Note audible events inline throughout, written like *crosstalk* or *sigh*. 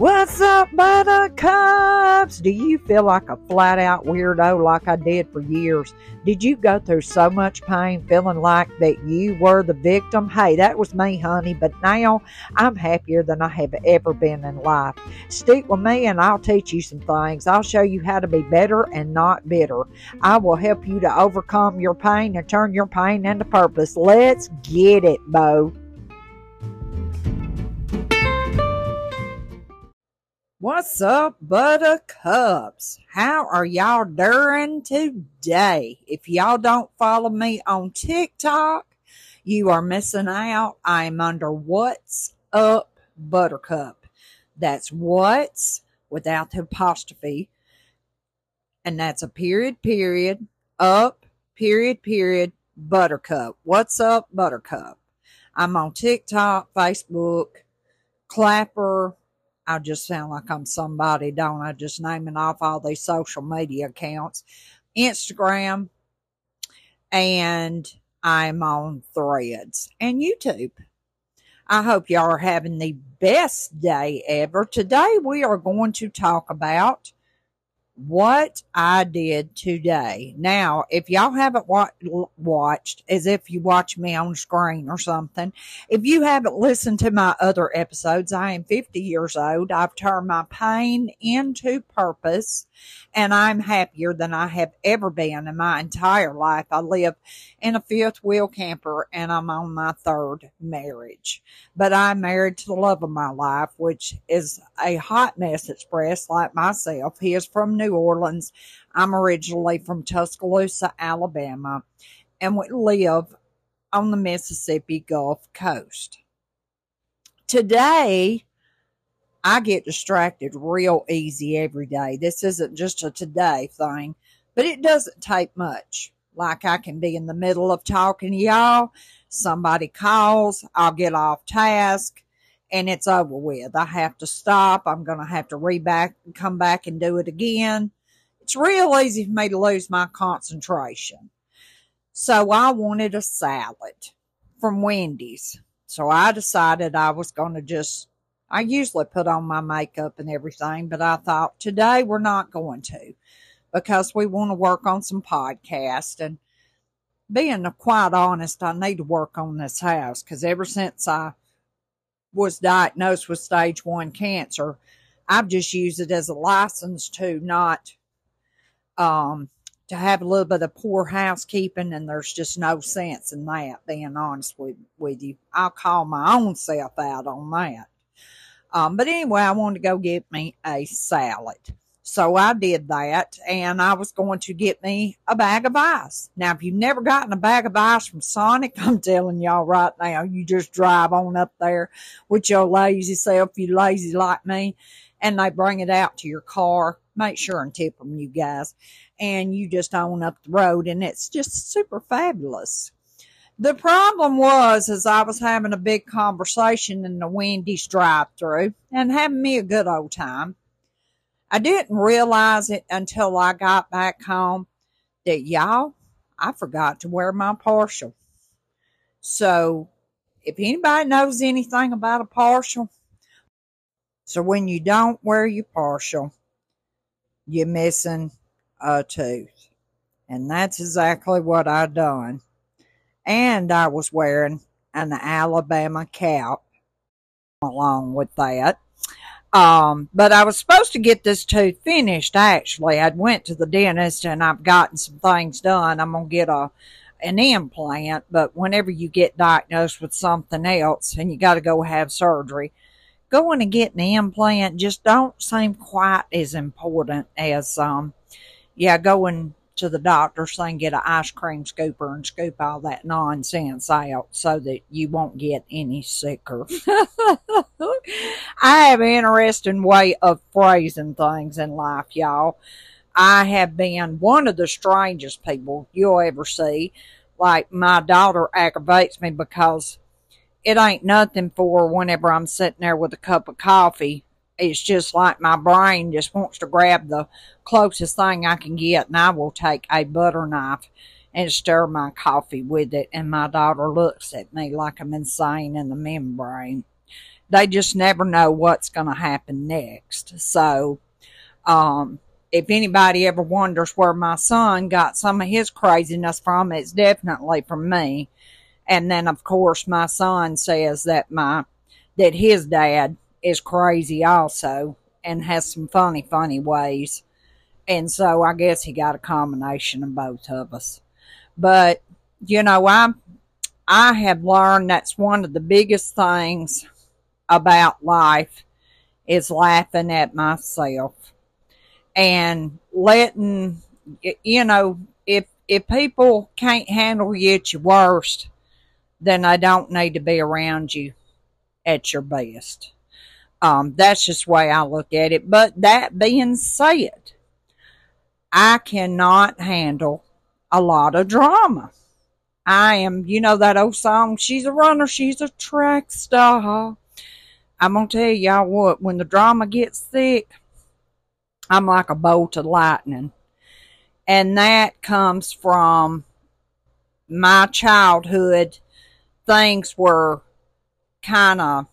What's up, buttercups? Do you feel like a flat out weirdo like I did for years? Did you go through so much pain feeling like that you were the victim? Hey, that was me, honey, but now I'm happier than I have ever been in life. Stick with me and I'll teach you some things. I'll show you how to be better and not bitter. I will help you to overcome your pain and turn your pain into purpose. Let's get it, Bo. What's up, buttercups? How are y'all doing today? If y'all don't follow me on TikTok, you are missing out. I'm under What's Up Buttercup. That's What's without the apostrophe. And that's a period, period, up, period, period, Buttercup. What's up, Buttercup? I'm on TikTok, Facebook, Clapper, I just sound like I'm somebody, don't I? Just naming off all these social media accounts, Instagram, and I'm on threads and YouTube. I hope y'all are having the best day ever. Today we are going to talk about what I did today. Now, if y'all haven't wa- watched, as if you watch me on screen or something, if you haven't listened to my other episodes, I am 50 years old. I've turned my pain into purpose and I'm happier than I have ever been in my entire life. I live in a fifth wheel camper and I'm on my third marriage. But I'm married to the love of my life, which is a hot mess express like myself. He is from New Orleans. I'm originally from Tuscaloosa, Alabama, and we live on the Mississippi Gulf Coast. Today, I get distracted real easy every day. This isn't just a today thing, but it doesn't take much. Like I can be in the middle of talking to y'all, somebody calls, I'll get off task, and it's over with. I have to stop. I'm going to have to re back, come back and do it again. It's real easy for me to lose my concentration. So I wanted a salad from Wendy's. So I decided I was going to just I usually put on my makeup and everything, but I thought today we're not going to because we want to work on some podcast and being quite honest, I need to work on this house because ever since I was diagnosed with stage one cancer, I've just used it as a license to not, um, to have a little bit of poor housekeeping and there's just no sense in that, being honest with, with you. I'll call my own self out on that. Um, but anyway, I wanted to go get me a salad. So I did that and I was going to get me a bag of ice. Now, if you've never gotten a bag of ice from Sonic, *laughs* I'm telling y'all right now, you just drive on up there with your lazy self, you lazy like me, and they bring it out to your car. Make sure and tip them, you guys. And you just own up the road and it's just super fabulous. The problem was, as I was having a big conversation in the Wendy's drive-through and having me a good old time. I didn't realize it until I got back home that y'all, I forgot to wear my partial. So, if anybody knows anything about a partial, so when you don't wear your partial, you're missing a tooth. And that's exactly what I done and I was wearing an Alabama cap along with that. Um, but I was supposed to get this tooth finished actually. I'd went to the dentist and I've gotten some things done. I'm to get a, an implant, but whenever you get diagnosed with something else and you got to go have surgery, going and getting an implant just don't seem quite as important as, um, yeah, going to the doctor saying get an ice cream scooper and scoop all that nonsense out so that you won't get any sicker. *laughs* I have an interesting way of phrasing things in life, y'all. I have been one of the strangest people you'll ever see. Like my daughter aggravates me because it ain't nothing for whenever I'm sitting there with a cup of coffee it's just like my brain just wants to grab the closest thing I can get, and I will take a butter knife and stir my coffee with it. And my daughter looks at me like I'm insane in the membrane. they just never know what's going to happen next. So, um, if anybody ever wonders where my son got some of his craziness from, it's definitely from me. And then, of course, my son says that my, that his dad is crazy also and has some funny, funny ways. And so I guess he got a combination of both of us. But, you know, I, I have learned that's one of the biggest things about life is laughing at myself and letting you know if if people can't handle you at your worst then they don't need to be around you at your best um, that's just the way i look at it but that being said i cannot handle a lot of drama i am you know that old song she's a runner she's a track star i'm gonna tell y'all what when the drama gets thick I'm like a bolt of lightning. And that comes from my childhood. Things were kind of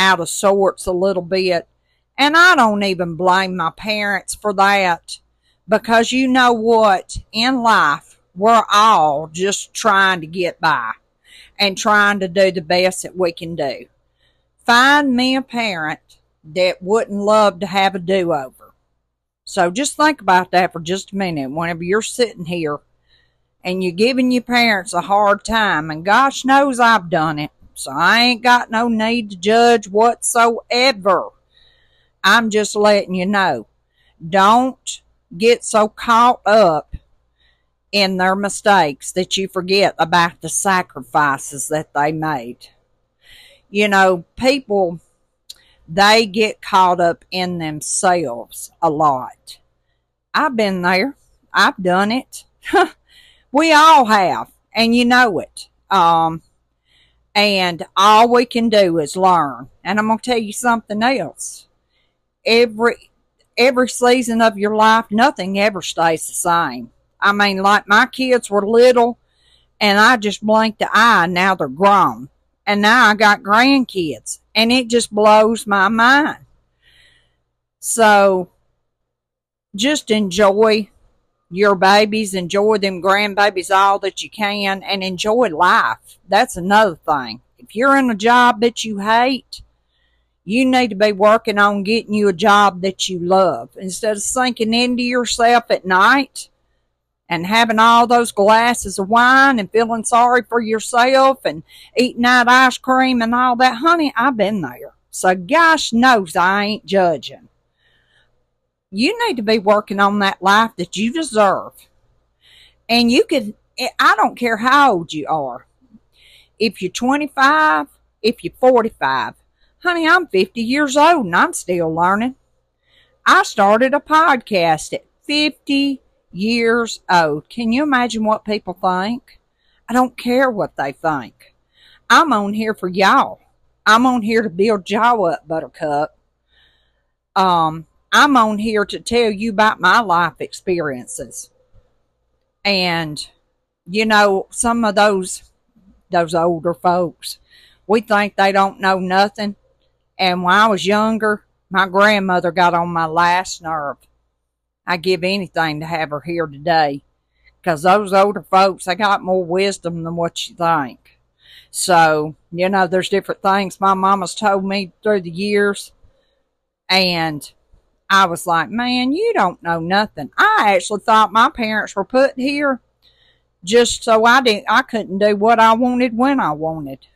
out of sorts a little bit. And I don't even blame my parents for that because you know what? In life, we're all just trying to get by and trying to do the best that we can do. Find me a parent that wouldn't love to have a do over. So just think about that for just a minute. Whenever you're sitting here and you're giving your parents a hard time, and gosh knows I've done it, so I ain't got no need to judge whatsoever. I'm just letting you know. Don't get so caught up in their mistakes that you forget about the sacrifices that they made. You know, people they get caught up in themselves a lot. I've been there. I've done it. *laughs* we all have, and you know it. Um, and all we can do is learn. And I'm going to tell you something else. Every every season of your life, nothing ever stays the same. I mean, like my kids were little, and I just blinked the eye. Now they're grown, and now I got grandkids, and it just blows my mind. So just enjoy your babies, enjoy them grandbabies all that you can, and enjoy life. That's another thing. If you're in a job that you hate, you need to be working on getting you a job that you love instead of sinking into yourself at night and having all those glasses of wine and feeling sorry for yourself and eating that ice cream and all that. Honey, I've been there. So gosh knows I ain't judging. You need to be working on that life that you deserve. And you could, I don't care how old you are. If you're 25, if you're 45, honey, I'm 50 years old and I'm still learning. I started a podcast at 50 years old. Can you imagine what people think? I don't care what they think. I'm on here for y'all. I'm on here to build y'all up, Buttercup. Um, I'm on here to tell you about my life experiences. And, you know, some of those, those older folks, we think they don't know nothing. And when I was younger, my grandmother got on my last nerve. I give anything to have her here today. Because those older folks, they got more wisdom than what you think. So, you know, there's different things my mama's told me through the years. And I was like, man, you don't know nothing. I actually thought my parents were put here just so I didn't, I couldn't do what I wanted when I wanted.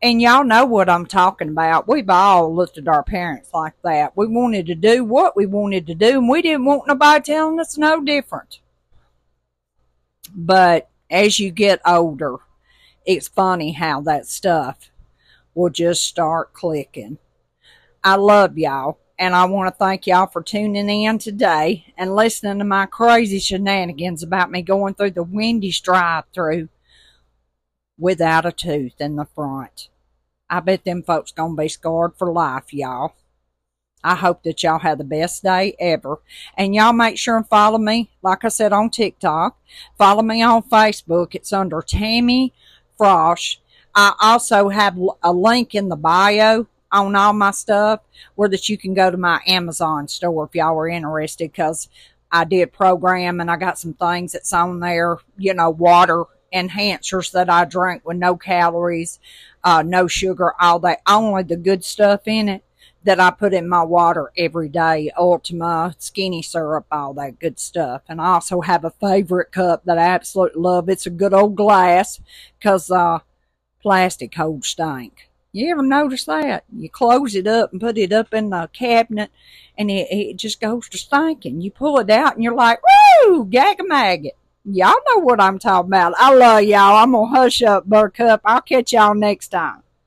And y'all know what I'm talking about. We've all looked at our parents like that. We wanted to do what we wanted to do, and we didn't want nobody telling us no different. But as you get older, it's funny how that stuff will just start clicking. I love y'all, and I want to thank y'all for tuning in today and listening to my crazy shenanigans about me going through the Wendy's drive through without a tooth in the front. I bet them folks gonna be scarred for life, y'all. I hope that y'all have the best day ever. And y'all make sure and follow me, like I said, on TikTok. Follow me on Facebook. It's under Tammy Frosch. I also have a link in the bio on all my stuff, or that you can go to my Amazon store if y'all are interested, because I did program and I got some things that's on there, you know, water enhancers that I drink with no calories, uh, no sugar, all that, only the good stuff in it that I put in my water every day. Ultima, skinny syrup, all that good stuff. And I also have a favorite cup that I absolutely love. It's a good old glass because, uh, plastic holds stink. You ever notice that? You close it up and put it up in the cabinet and it, it just goes to stinking. You pull it out and you're like, woo, gag a maggot. Y'all know what I'm talking about. I love y'all. I'm going to hush up, Buttercup. I'll catch y'all next time.